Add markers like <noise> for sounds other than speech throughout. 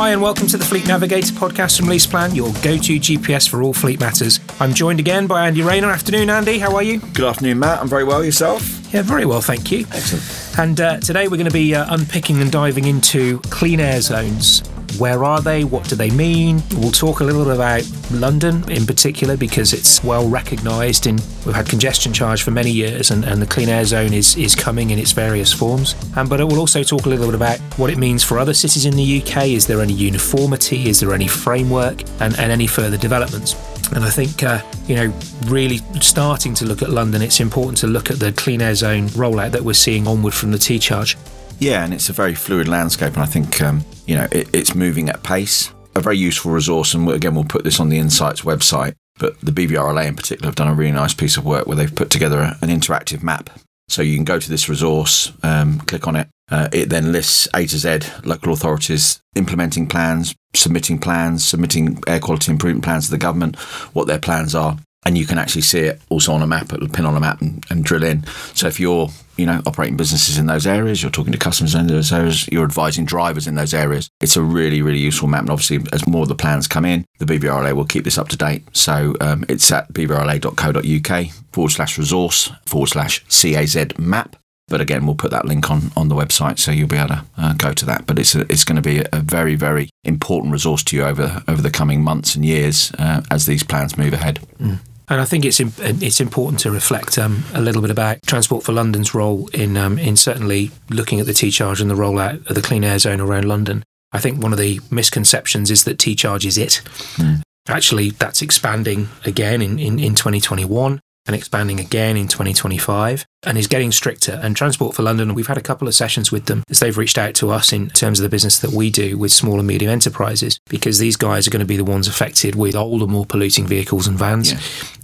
Hi, and welcome to the Fleet Navigator podcast from LeasePlan, your go to GPS for all fleet matters. I'm joined again by Andy Rayner. Afternoon, Andy. How are you? Good afternoon, Matt. I'm very well. Yourself? Yeah, very well, thank you. Excellent. And uh, today we're going to be uh, unpicking and diving into clean air zones. Where are they? What do they mean? We'll talk a little bit about London in particular because it's well recognised and we've had congestion charge for many years and, and the clean air zone is, is coming in its various forms. Um, but we'll also talk a little bit about what it means for other cities in the UK. Is there any uniformity? Is there any framework? And, and any further developments? And I think, uh, you know, really starting to look at London, it's important to look at the clean air zone rollout that we're seeing onward from the T charge. Yeah, and it's a very fluid landscape, and I think um, you know it, it's moving at pace. A very useful resource, and again, we'll put this on the Insights website. But the BVRLA in particular have done a really nice piece of work where they've put together a, an interactive map. So you can go to this resource, um, click on it. Uh, it then lists A to Z local authorities implementing plans, submitting plans, submitting air quality improvement plans to the government, what their plans are, and you can actually see it also on a map, a pin on a map, and, and, drill in. So if you're, you know, operating businesses in those areas, you're talking to customers in those areas, you're advising drivers in those areas. It's a really, really useful map. And obviously, as more of the plans come in, the BVRLA will keep this up to date. So um, it's at bvrla.co.uk forward slash resource forward slash CAZ map. But again, we'll put that link on, on the website, so you'll be able to uh, go to that. But it's a, it's going to be a very very important resource to you over over the coming months and years uh, as these plans move ahead. Mm. And I think it's it's important to reflect um, a little bit about Transport for London's role in um, in certainly looking at the T charge and the rollout of the clean air zone around London. I think one of the misconceptions is that T charge is it. Mm. Actually, that's expanding again in, in, in 2021 and expanding again in 2025 and is getting stricter. And Transport for London, we've had a couple of sessions with them as they've reached out to us in terms of the business that we do with small and medium enterprises, because these guys are going to be the ones affected with older, more polluting vehicles and vans. Yeah.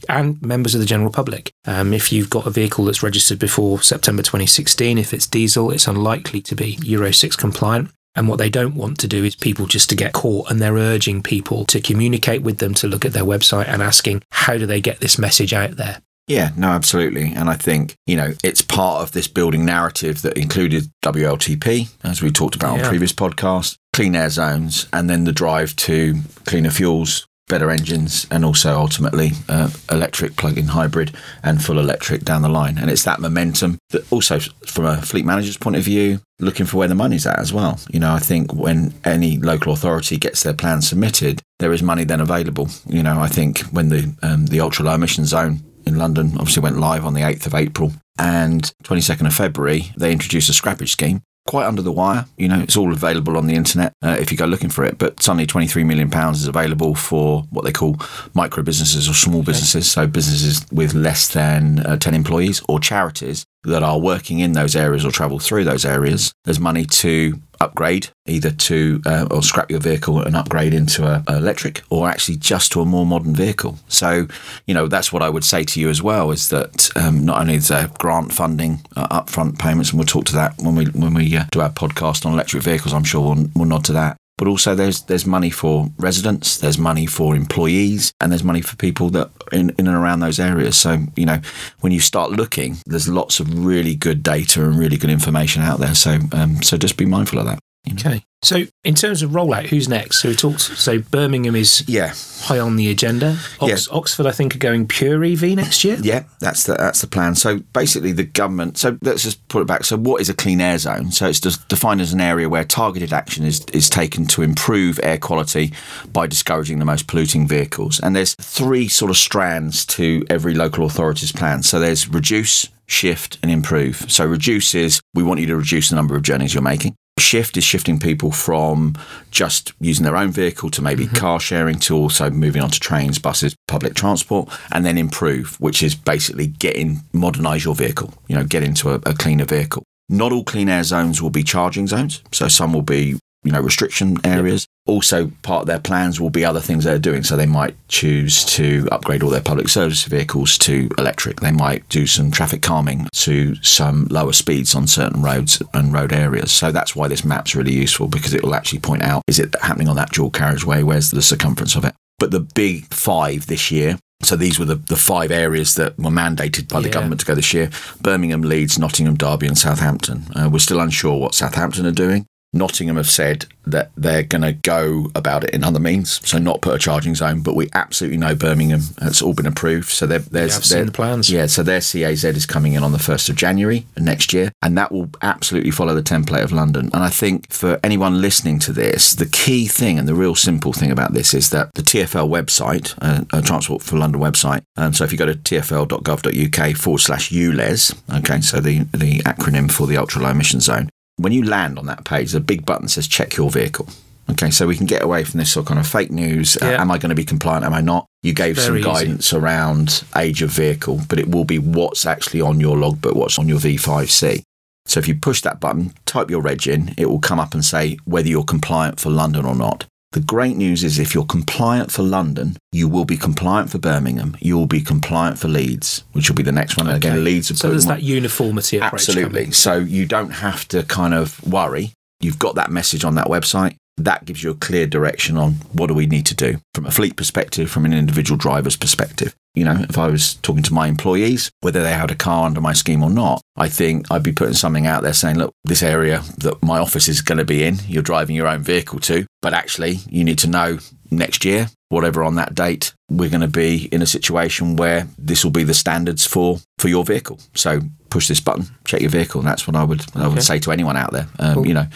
And members of the general public. Um, if you've got a vehicle that's registered before September 2016, if it's diesel, it's unlikely to be Euro 6 compliant. And what they don't want to do is people just to get caught, and they're urging people to communicate with them, to look at their website and asking, how do they get this message out there? Yeah, no, absolutely. And I think, you know, it's part of this building narrative that included WLTP, as we talked about yeah. on previous podcasts, clean air zones, and then the drive to cleaner fuels, better engines, and also ultimately uh, electric plug in hybrid and full electric down the line. And it's that momentum that also, from a fleet manager's point of view, looking for where the money's at as well. You know, I think when any local authority gets their plan submitted, there is money then available. You know, I think when the um, the ultra low emission zone in London obviously went live on the 8th of April. And 22nd of February, they introduced a scrappage scheme. Quite under the wire, you know, it's all available on the internet uh, if you go looking for it. But suddenly, £23 million is available for what they call micro businesses or small businesses. So, businesses with less than uh, 10 employees or charities that are working in those areas or travel through those areas. There's money to upgrade either to uh, or scrap your vehicle and upgrade into a, a, electric or actually just to a more modern vehicle so you know that's what i would say to you as well is that um, not only is there grant funding uh, upfront payments and we'll talk to that when we when we uh, do our podcast on electric vehicles i'm sure we'll, we'll nod to that but also there's there's money for residents, there's money for employees, and there's money for people that in, in and around those areas. So you know, when you start looking, there's lots of really good data and really good information out there. So um, so just be mindful of that. Okay. So, in terms of rollout, who's next? So, we talked. So, Birmingham is yeah high on the agenda. Ox- yeah. Oxford, I think, are going pure EV next year. Yeah, that's the that's the plan. So, basically, the government. So, let's just put it back. So, what is a clean air zone? So, it's just defined as an area where targeted action is is taken to improve air quality by discouraging the most polluting vehicles. And there's three sort of strands to every local authority's plan. So, there's reduce, shift and improve. So reduce is we want you to reduce the number of journeys you're making. Shift is shifting people from just using their own vehicle to maybe mm-hmm. car sharing to also moving on to trains, buses, public transport, and then improve, which is basically getting modernize your vehicle, you know, get into a, a cleaner vehicle. Not all clean air zones will be charging zones. So some will be you know restriction areas. Also, part of their plans will be other things they're doing. So they might choose to upgrade all their public service vehicles to electric. They might do some traffic calming to some lower speeds on certain roads and road areas. So that's why this map's really useful because it will actually point out is it happening on that dual carriageway? Where's the circumference of it? But the big five this year so these were the, the five areas that were mandated by the yeah. government to go this year Birmingham, Leeds, Nottingham, Derby, and Southampton. Uh, we're still unsure what Southampton are doing. Nottingham have said that they're going to go about it in other means, so not put a charging zone. But we absolutely know Birmingham has all been approved, so there's yeah, seen the plans. Yeah, so their CAZ is coming in on the first of January next year, and that will absolutely follow the template of London. And I think for anyone listening to this, the key thing and the real simple thing about this is that the TFL website, uh, Transport for London website. Um, so if you go to tfl.gov.uk forward slash ULEZ, okay, so the the acronym for the ultra low emission zone when you land on that page, the big button says check your vehicle. Okay, so we can get away from this sort of kind of fake news. Uh, yeah. Uh, am I going to be compliant? Am I not? You gave some guidance easy. around age of vehicle, but it will be what's actually on your logbook, what's on your V5C. So if you push that button, type your reg in, it will come up and say whether you're compliant for London or not. The great news is if you're compliant for London, you will be compliant for Birmingham, you will be compliant for Leeds, which will be the next one. Okay. Again, Leeds. So there's that uniformity Absolutely. So you don't have to kind of worry. You've got that message on that website that gives you a clear direction on what do we need to do from a fleet perspective, from an individual driver's perspective. You know, if I was talking to my employees, whether they had a car under my scheme or not, I think I'd be putting something out there saying, look, this area that my office is going to be in, you're driving your own vehicle to, but actually you need to know next year, whatever on that date, we're going to be in a situation where this will be the standards for, for your vehicle. So push this button, check your vehicle. And that's what I would, I would say to anyone out there. Um, cool. You know,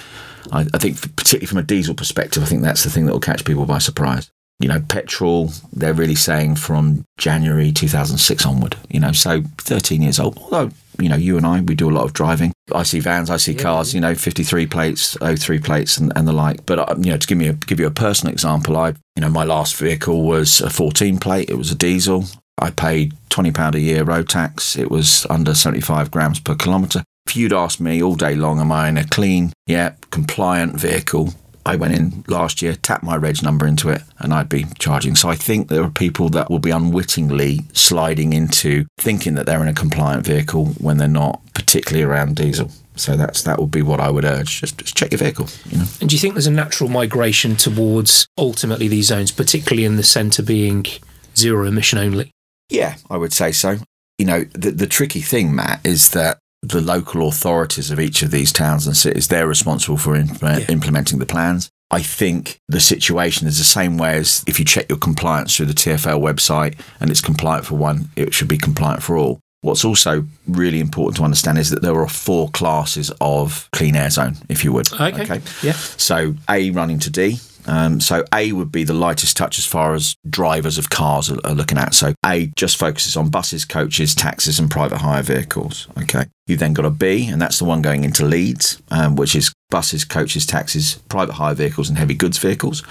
I, I think, particularly from a diesel perspective, I think that's the thing that will catch people by surprise you know, petrol, they're really saying from January 2006 onward, you know, so 13 years old. Although, you know, you and I, we do a lot of driving. I see vans, I see yeah, cars, you know, 53 plates, 03 plates and, and the like. But, uh, you know, to give me a, give you a personal example, I, you know, my last vehicle was a 14 plate. It was a diesel. I paid £20 a year road tax. It was under 75 grams per kilometre. If you'd asked me all day long, am I in a clean, yeah, compliant vehicle? I went in last year, tapped my reg number into it, and I'd be charging. So I think there are people that will be unwittingly sliding into thinking that they're in a compliant vehicle when they're not, particularly around diesel. So that's that would be what I would urge. Just, just check your vehicle. You know. And do you think there's a natural migration towards ultimately these zones, particularly in the centre being zero emission only? Yeah, I would say so. You know, the, the tricky thing, Matt, is that the local authorities of each of these towns and cities, they're responsible for uh, yeah. implementing the plans. I think the situation is the same way as if you check your compliance through the TFL website and it's compliant for one, it should be compliant for all. What's also really important to understand is that there are four classes of clean air zone, if you would. Okay. okay. Yeah. So A running to D, um, so A would be the lightest touch as far as drivers of cars are, are, looking at. So A just focuses on buses, coaches, taxis, and private hire vehicles. Okay. You've then got a B, and that's the one going into Leeds, um, which is buses, coaches, taxis, private hire vehicles, and heavy goods vehicles.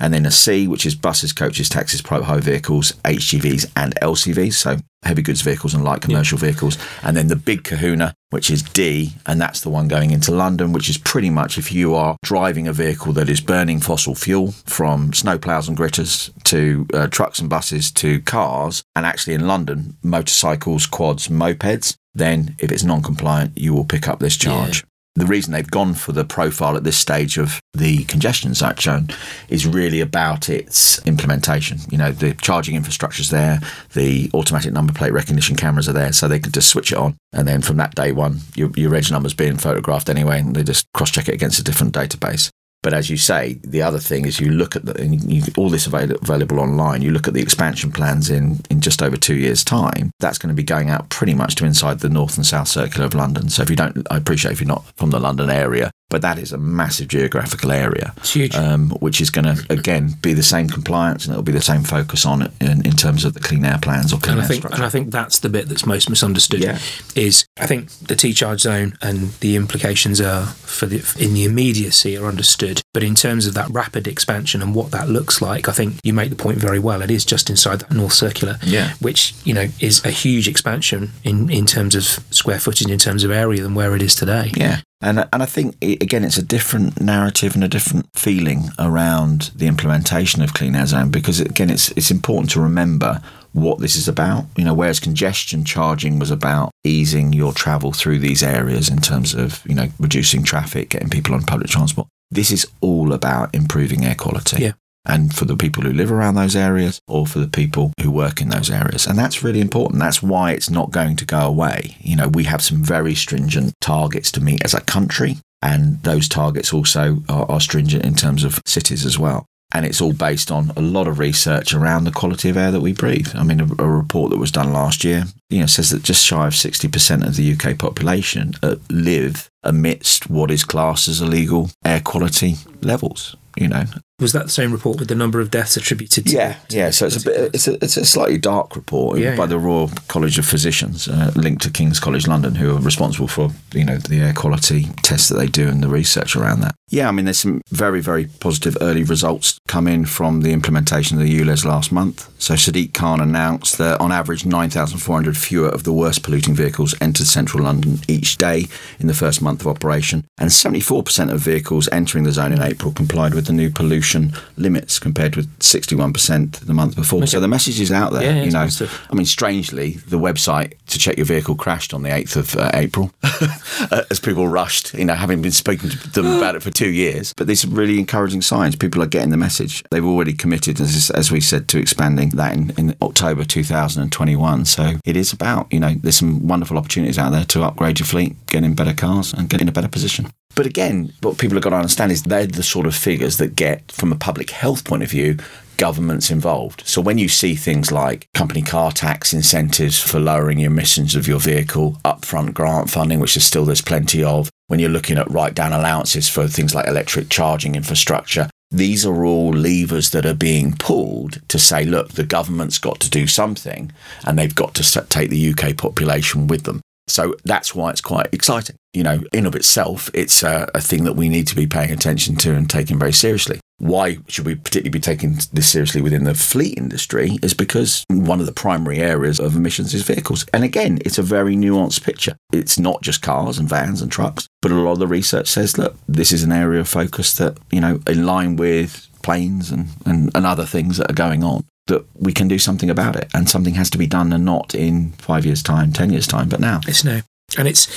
And then a C, which is buses, coaches, taxis, private hire vehicles, HGVs, and LCVs. So heavy goods vehicles and light commercial yeah. vehicles. And then the big kahuna, which is D, and that's the one going into London, which is pretty much if you are driving a vehicle that is burning fossil fuel from snowplows and gritters to uh, trucks and buses to cars, and actually in London, motorcycles, quads, mopeds, then if it's non compliant, you will pick up this charge. Yeah the reason they've gone for the profile at this stage of the congestion zone is really about its implementation. You know, the charging infrastructure's there, the automatic number plate recognition cameras are there, so they can just switch it on. And then from that day one, your, your reg number's being photographed anyway, and they just cross check it against a different database. But as you say, the other thing is you look at the, you, all this available, available online. You look at the expansion plans in in just over two years' time. That's going to be going out pretty much to inside the north and south circular of London. So if you don't, I appreciate if you're not from the London area, but that is a massive geographical area. It's huge. Um, which is going to, again, be the same compliance and it'll be the same focus on it in, in terms of the clean air plans or clean and air I think, structure. And I think that's the bit that's most misunderstood yeah. is I think the T-charge zone and the implications are for the, in the immediacy are understood. But in terms of that rapid expansion and what that looks like, I think you make the point very well. It is just inside that North Circular, yeah. which, you know, is a huge expansion in, in terms of square footage, in terms of area than where it is today. Yeah. And and I think again, it's a different narrative and a different feeling around the implementation of Clean Air Zone because again, it's it's important to remember what this is about. You know, whereas congestion charging was about easing your travel through these areas in terms of you know reducing traffic, getting people on public transport. This is all about improving air quality. Yeah and for the people who live around those areas or for the people who work in those areas. And that's really important. That's why it's not going to go away. You know, we have some very stringent targets to meet as a country. And those targets also are, are stringent in terms of cities as well. And it's all based on a lot of research around the quality of air that we breathe. I mean, a, a report that was done last year, you know, says that just shy of 60% of the UK population uh, live amidst what is classed as illegal air quality levels you know. Was that the same report with the number of deaths attributed to? Yeah, yeah. So it's a bit, it's a, it's a slightly dark report yeah, by yeah. the Royal College of Physicians, uh, linked to King's College London, who are responsible for you know the air quality tests that they do and the research around that. Yeah, I mean, there's some very very positive early results come in from the implementation of the ULEZ last month. So Sadiq Khan announced that on average 9,400 fewer of the worst polluting vehicles entered central London each day in the first month of operation, and 74% of vehicles entering the zone in April complied with the new pollution limits compared with 61% the month before. Okay. So the message is out there. Yeah, you know, I mean, strangely, the website to check your vehicle crashed on the 8th of uh, April <laughs> uh, as people rushed, you know, having been speaking to them about it for two years. But these are really encouraging signs. People are getting the message. They've already committed, as, as we said, to expanding that in, in October 2021. So it is about, you know, there's some wonderful opportunities out there to upgrade your fleet, get in better cars, and get in a better position. But again, what people have got to understand is they're the sort of figures that get, from a public health point of view, governments involved. So when you see things like company car tax incentives for lowering your emissions of your vehicle, upfront grant funding, which is still there's plenty of, when you're looking at write down allowances for things like electric charging infrastructure, these are all levers that are being pulled to say, look, the government's got to do something and they've got to take the UK population with them. So that's why it's quite exciting. You know, in of itself, it's a, a, thing that we need to be paying attention to and taking very seriously. Why should we particularly be taking this seriously within the fleet industry? Is because one of the primary areas of emissions is vehicles. And again, it's a very nuanced picture. It's not just cars and vans and trucks, but a lot of the research says, look, this is an area of focus that, you know, in line with planes and, and, and other things that are going on, that we can do something about it and something has to be done and not in five years' time, 10 years' time, but now. It's now. And it's,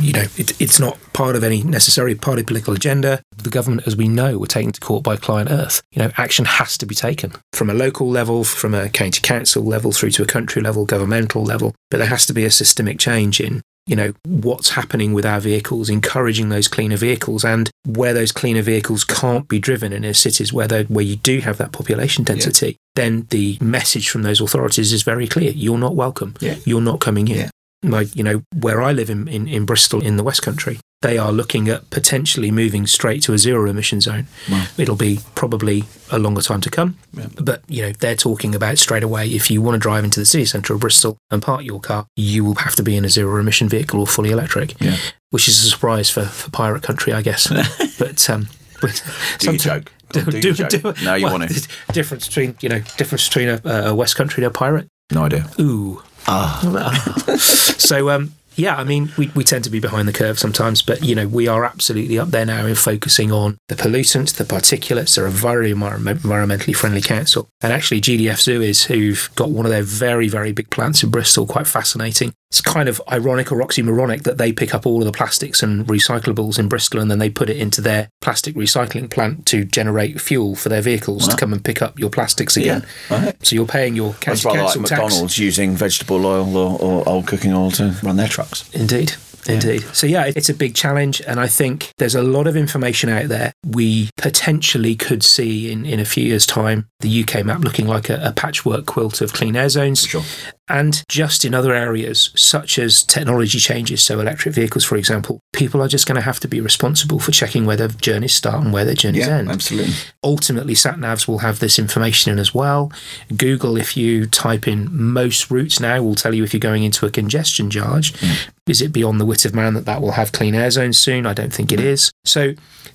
you know, it, it's not part of any necessary party political agenda. The government, as we know, were taken to court by Client Earth. You know, action has to be taken from a local level, from a county council level, through to a country level, governmental level. But there has to be a systemic change in you know what's happening with our vehicles encouraging those cleaner vehicles and where those cleaner vehicles can't be driven in cities where where you do have that population density yeah. then the message from those authorities is very clear you're not welcome yeah. you're not coming in yeah. like you know where i live in, in, in bristol in the west country they are looking at potentially moving straight to a zero emission zone. Wow. It'll be probably a longer time to come, yeah. but you know they're talking about straight away. If you want to drive into the city centre of Bristol and park your car, you will have to be in a zero emission vehicle or fully electric, yeah. which is a surprise for, for pirate country, I guess. <laughs> but um, but do you joke? <laughs> Do, do, do, do, no, you well, want to. Difference between you know difference between a, a West Country and a pirate. No idea. Ooh. Ah. <laughs> so um, yeah, I mean, we, we tend to be behind the curve sometimes, but you know, we are absolutely up there now in focusing on the pollutants, the particulates. They're a very environmentally friendly council. And actually, GDF Suez, who've got one of their very, very big plants in Bristol, quite fascinating. It's kind of ironic or oxymoronic that they pick up all of the plastics and recyclables in Bristol and then they put it into their plastic recycling plant to generate fuel for their vehicles wow. to come and pick up your plastics again. Yeah, right. So you're paying your county council like tax. McDonald's using vegetable oil or, or old cooking oil to run their trucks. Indeed. Indeed. So, yeah, it's a big challenge. And I think there's a lot of information out there. We potentially could see in, in a few years' time the UK map looking like a, a patchwork quilt of clean air zones. Sure. And just in other areas, such as technology changes, so electric vehicles, for example, people are just going to have to be responsible for checking where their journeys start and where their journeys yeah, end. Absolutely. Ultimately, sat navs will have this information in as well. Google, if you type in most routes now, will tell you if you're going into a congestion charge. Mm. Is it beyond the wit of man that that will have clean air zones soon? I don't think it is. So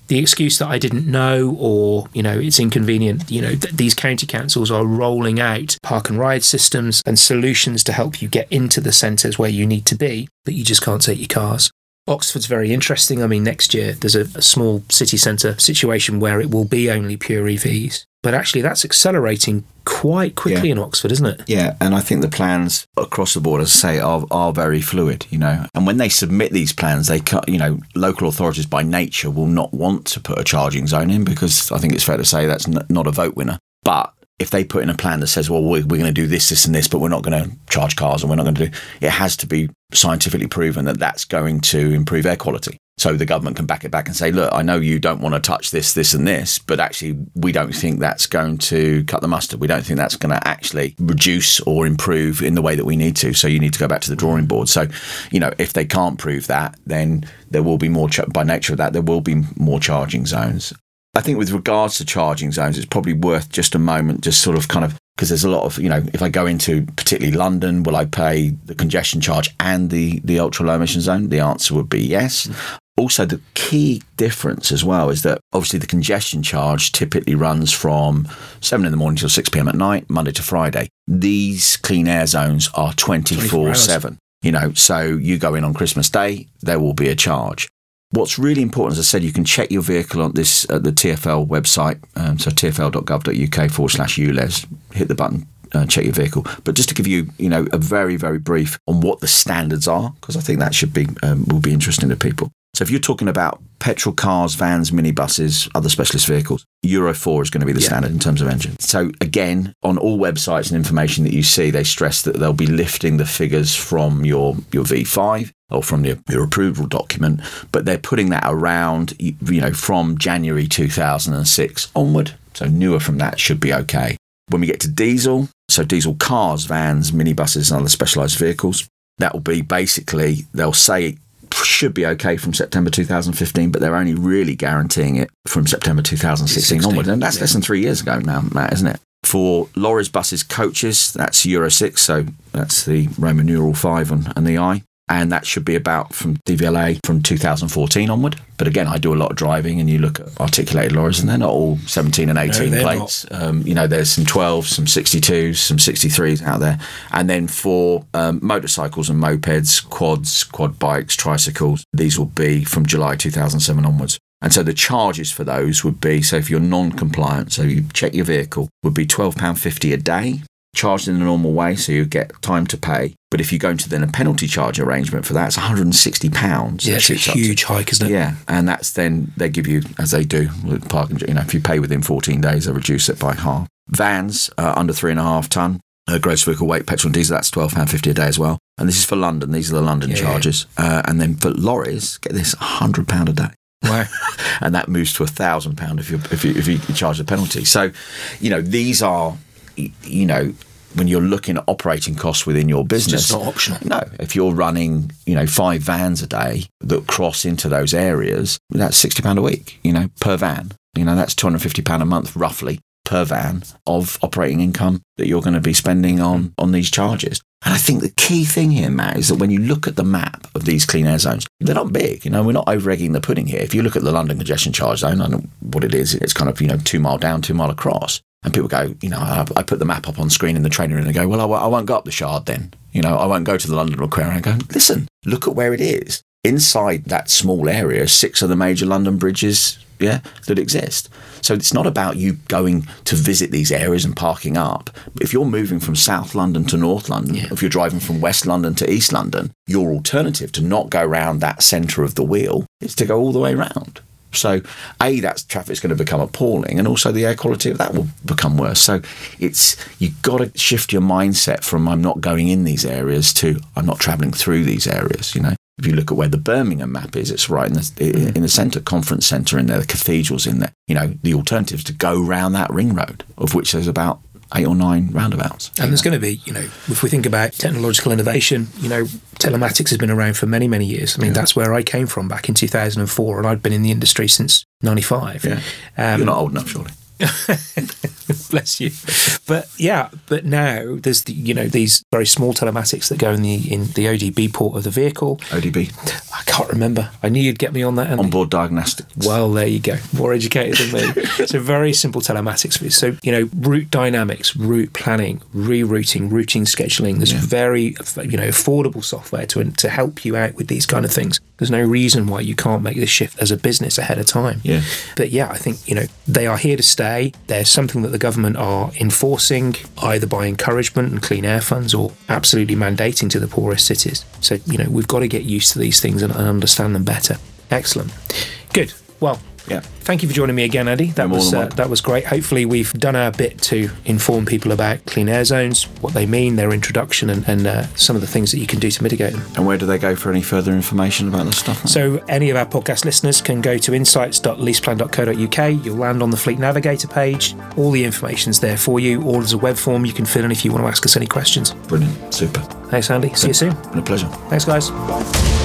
the excuse that I didn't know or, you know, it's inconvenient, you know, th- these county councils are rolling out park and ride systems and solutions to help you get into the centres where you need to be, but you just can't take your cars. Oxford's very interesting. I mean, next year there's a, a small city centre situation where it will be only pure EVs. But actually, that's accelerating quite quickly yeah. in Oxford, isn't it? Yeah, and I think the plans across the board, as I say, are, are very fluid, you know. And when they submit these plans, they, cut, you know, local authorities by nature will not want to put a charging zone in because I think it's fair to say that's not a vote winner. But if they put in a plan that says, well, we're, we're going to do this, this, and this, but we're not going to charge cars and we're not going to do it has to be scientifically proven that that's going to improve air quality. So the government can back it back and say, look, I know you don't want to touch this, this, and this, but actually, we don't think that's going to cut the mustard. We don't think that's going to actually reduce or improve in the way that we need to. So you need to go back to the drawing board. So, you know, if they can't prove that, then there will be more, ch- by nature of that, there will be more charging zones. I think with regards to charging zones, it's probably worth just a moment, just sort of kind of because there's a lot of you know if I go into particularly London, will I pay the congestion charge and the the ultra low emission zone? The answer would be yes. Also, the key difference as well is that obviously the congestion charge typically runs from 7 in the morning till 6 pm at night, Monday to Friday. These clean air zones are 24 7. You know, so you go in on Christmas Day, there will be a charge. What's really important, as I said, you can check your vehicle on this at the TFL website, um, so tfl.gov.uk forward slash ULEZ. Hit the button, uh, check your vehicle. But just to give you, you know, a very, very brief on what the standards are, because I think that should be um, will be interesting to people. So if you're talking about petrol cars, vans, minibuses, other specialist vehicles, Euro 4 is going to be the yeah. standard in terms of engine. So again, on all websites and information that you see, they stress that they'll be lifting the figures from your, your V5 or from your, your approval document, but they're putting that around, you know, from January 2006 onward. So newer from that should be okay. When we get to diesel, so diesel cars, vans, minibuses, and other specialised vehicles, that will be basically, they'll say should be okay from September 2015, but they're only really guaranteeing it from September 2016 16, onward. And that's yeah. less than three years ago now, Matt, isn't it? For lorries, buses, coaches, that's Euro 6, so that's the Roman numeral 5 and, and the I and that should be about from DVLA from 2014 onward. But again, I do a lot of driving, and you look at articulated lorries, and they're not all 17 and 18 no, plates. Um, you know, there's some 12s, some 62s, some 63s out there, and then for um, motorcycles and mopeds, quads, quad bikes, tricycles, these will be from July 2007 onwards. And so the charges for those would be so if you're non compliant, so you check your vehicle, would be £12.50 a day charged in the normal way, so you get time to pay. But if you go into then a penalty charge arrangement for that, it's 160 pounds. Yeah, it's a huge hike, isn't it? Yeah, and that's then they give you as they do with parking. You know, if you pay within 14 days, they reduce it by half. Vans uh, under three and a half ton. Uh, gross vehicle weight, petrol and diesel, that's £12.50 a day as well. And this is for London. These are the London yeah, charges. Yeah. Uh, and then for lorries, get this, £100 a day. Wow. <laughs> and that moves to a thousand pound if you if you if you charge a penalty. So, you know, these are you know, when you're looking at operating costs within your business, it's not optional. No, if you're running, you know, five vans a day that cross into those areas, that's sixty pound a week, you know, per van. You know, that's two hundred fifty pound a month, roughly, per van of operating income that you're going to be spending on on these charges. And I think the key thing here, Matt, is that when you look at the map of these clean air zones, they're not big. You know, we're not over egging the pudding here. If you look at the London congestion charge zone, I don't know what it is. It's kind of you know two mile down, two mile across. And people go, you know, I, I put the map up on screen in the training room and they go, well, I, I won't go up the Shard then. You know, I won't go to the London. And I go, listen, look at where it is. Inside that small area, six of the major London bridges, yeah, that exist. So it's not about you going to visit these areas and parking up. If you're moving from South London to North London, yeah. if you're driving from West London to East London, your alternative to not go around that centre of the wheel is to go all the way around. So, a that traffic's going to become appalling, and also the air quality of that will become worse. So, it's you've got to shift your mindset from I'm not going in these areas to I'm not travelling through these areas. You know, if you look at where the Birmingham map is, it's right in the mm. in the centre, conference centre in there, the cathedrals in there. You know, the alternatives to go round that ring road, of which there's about eight or nine roundabouts. And there's going to be, you know, if we think about technological innovation, you know, telematics has been around for many, many years. I mean, yeah. that's where I came from back in 2004, and I'd been in the industry since 95. Yeah. Um, You're not old enough, surely. <laughs> Bless you. But yeah, but now there's the, you know these very small telematics that go in the in the ODB port of the vehicle. ODB. I can't remember. I knew you'd get me on that. Andy. Onboard diagnostics. Well, there you go. More educated than me. <laughs> so very simple telematics. So you know route dynamics, route planning, rerouting, routing scheduling. There's yeah. very you know affordable software to to help you out with these kind of things. There's no reason why you can't make this shift as a business ahead of time. Yeah. But yeah, I think you know they are here to stay. There's something that the government are enforcing either by encouragement and clean air funds or absolutely mandating to the poorest cities. So you know we've got to get used to these things and, and understand them better. Excellent. Good. Well, Yeah. Thank you for joining me again, Andy. That was uh, that was great. Hopefully, we've done our bit to inform people about clean air zones, what they mean, their introduction, and, and uh, some of the things that you can do to mitigate them. And where do they go for any further information about this stuff? So, any of our podcast listeners can go to insights.leaseplan.co.uk. You'll land on the Fleet Navigator page. All the information's there for you. All as a web form you can fill in if you want to ask us any questions. Brilliant. Super. Thanks, Andy. See you soon. Been a pleasure. Thanks, guys. Bye.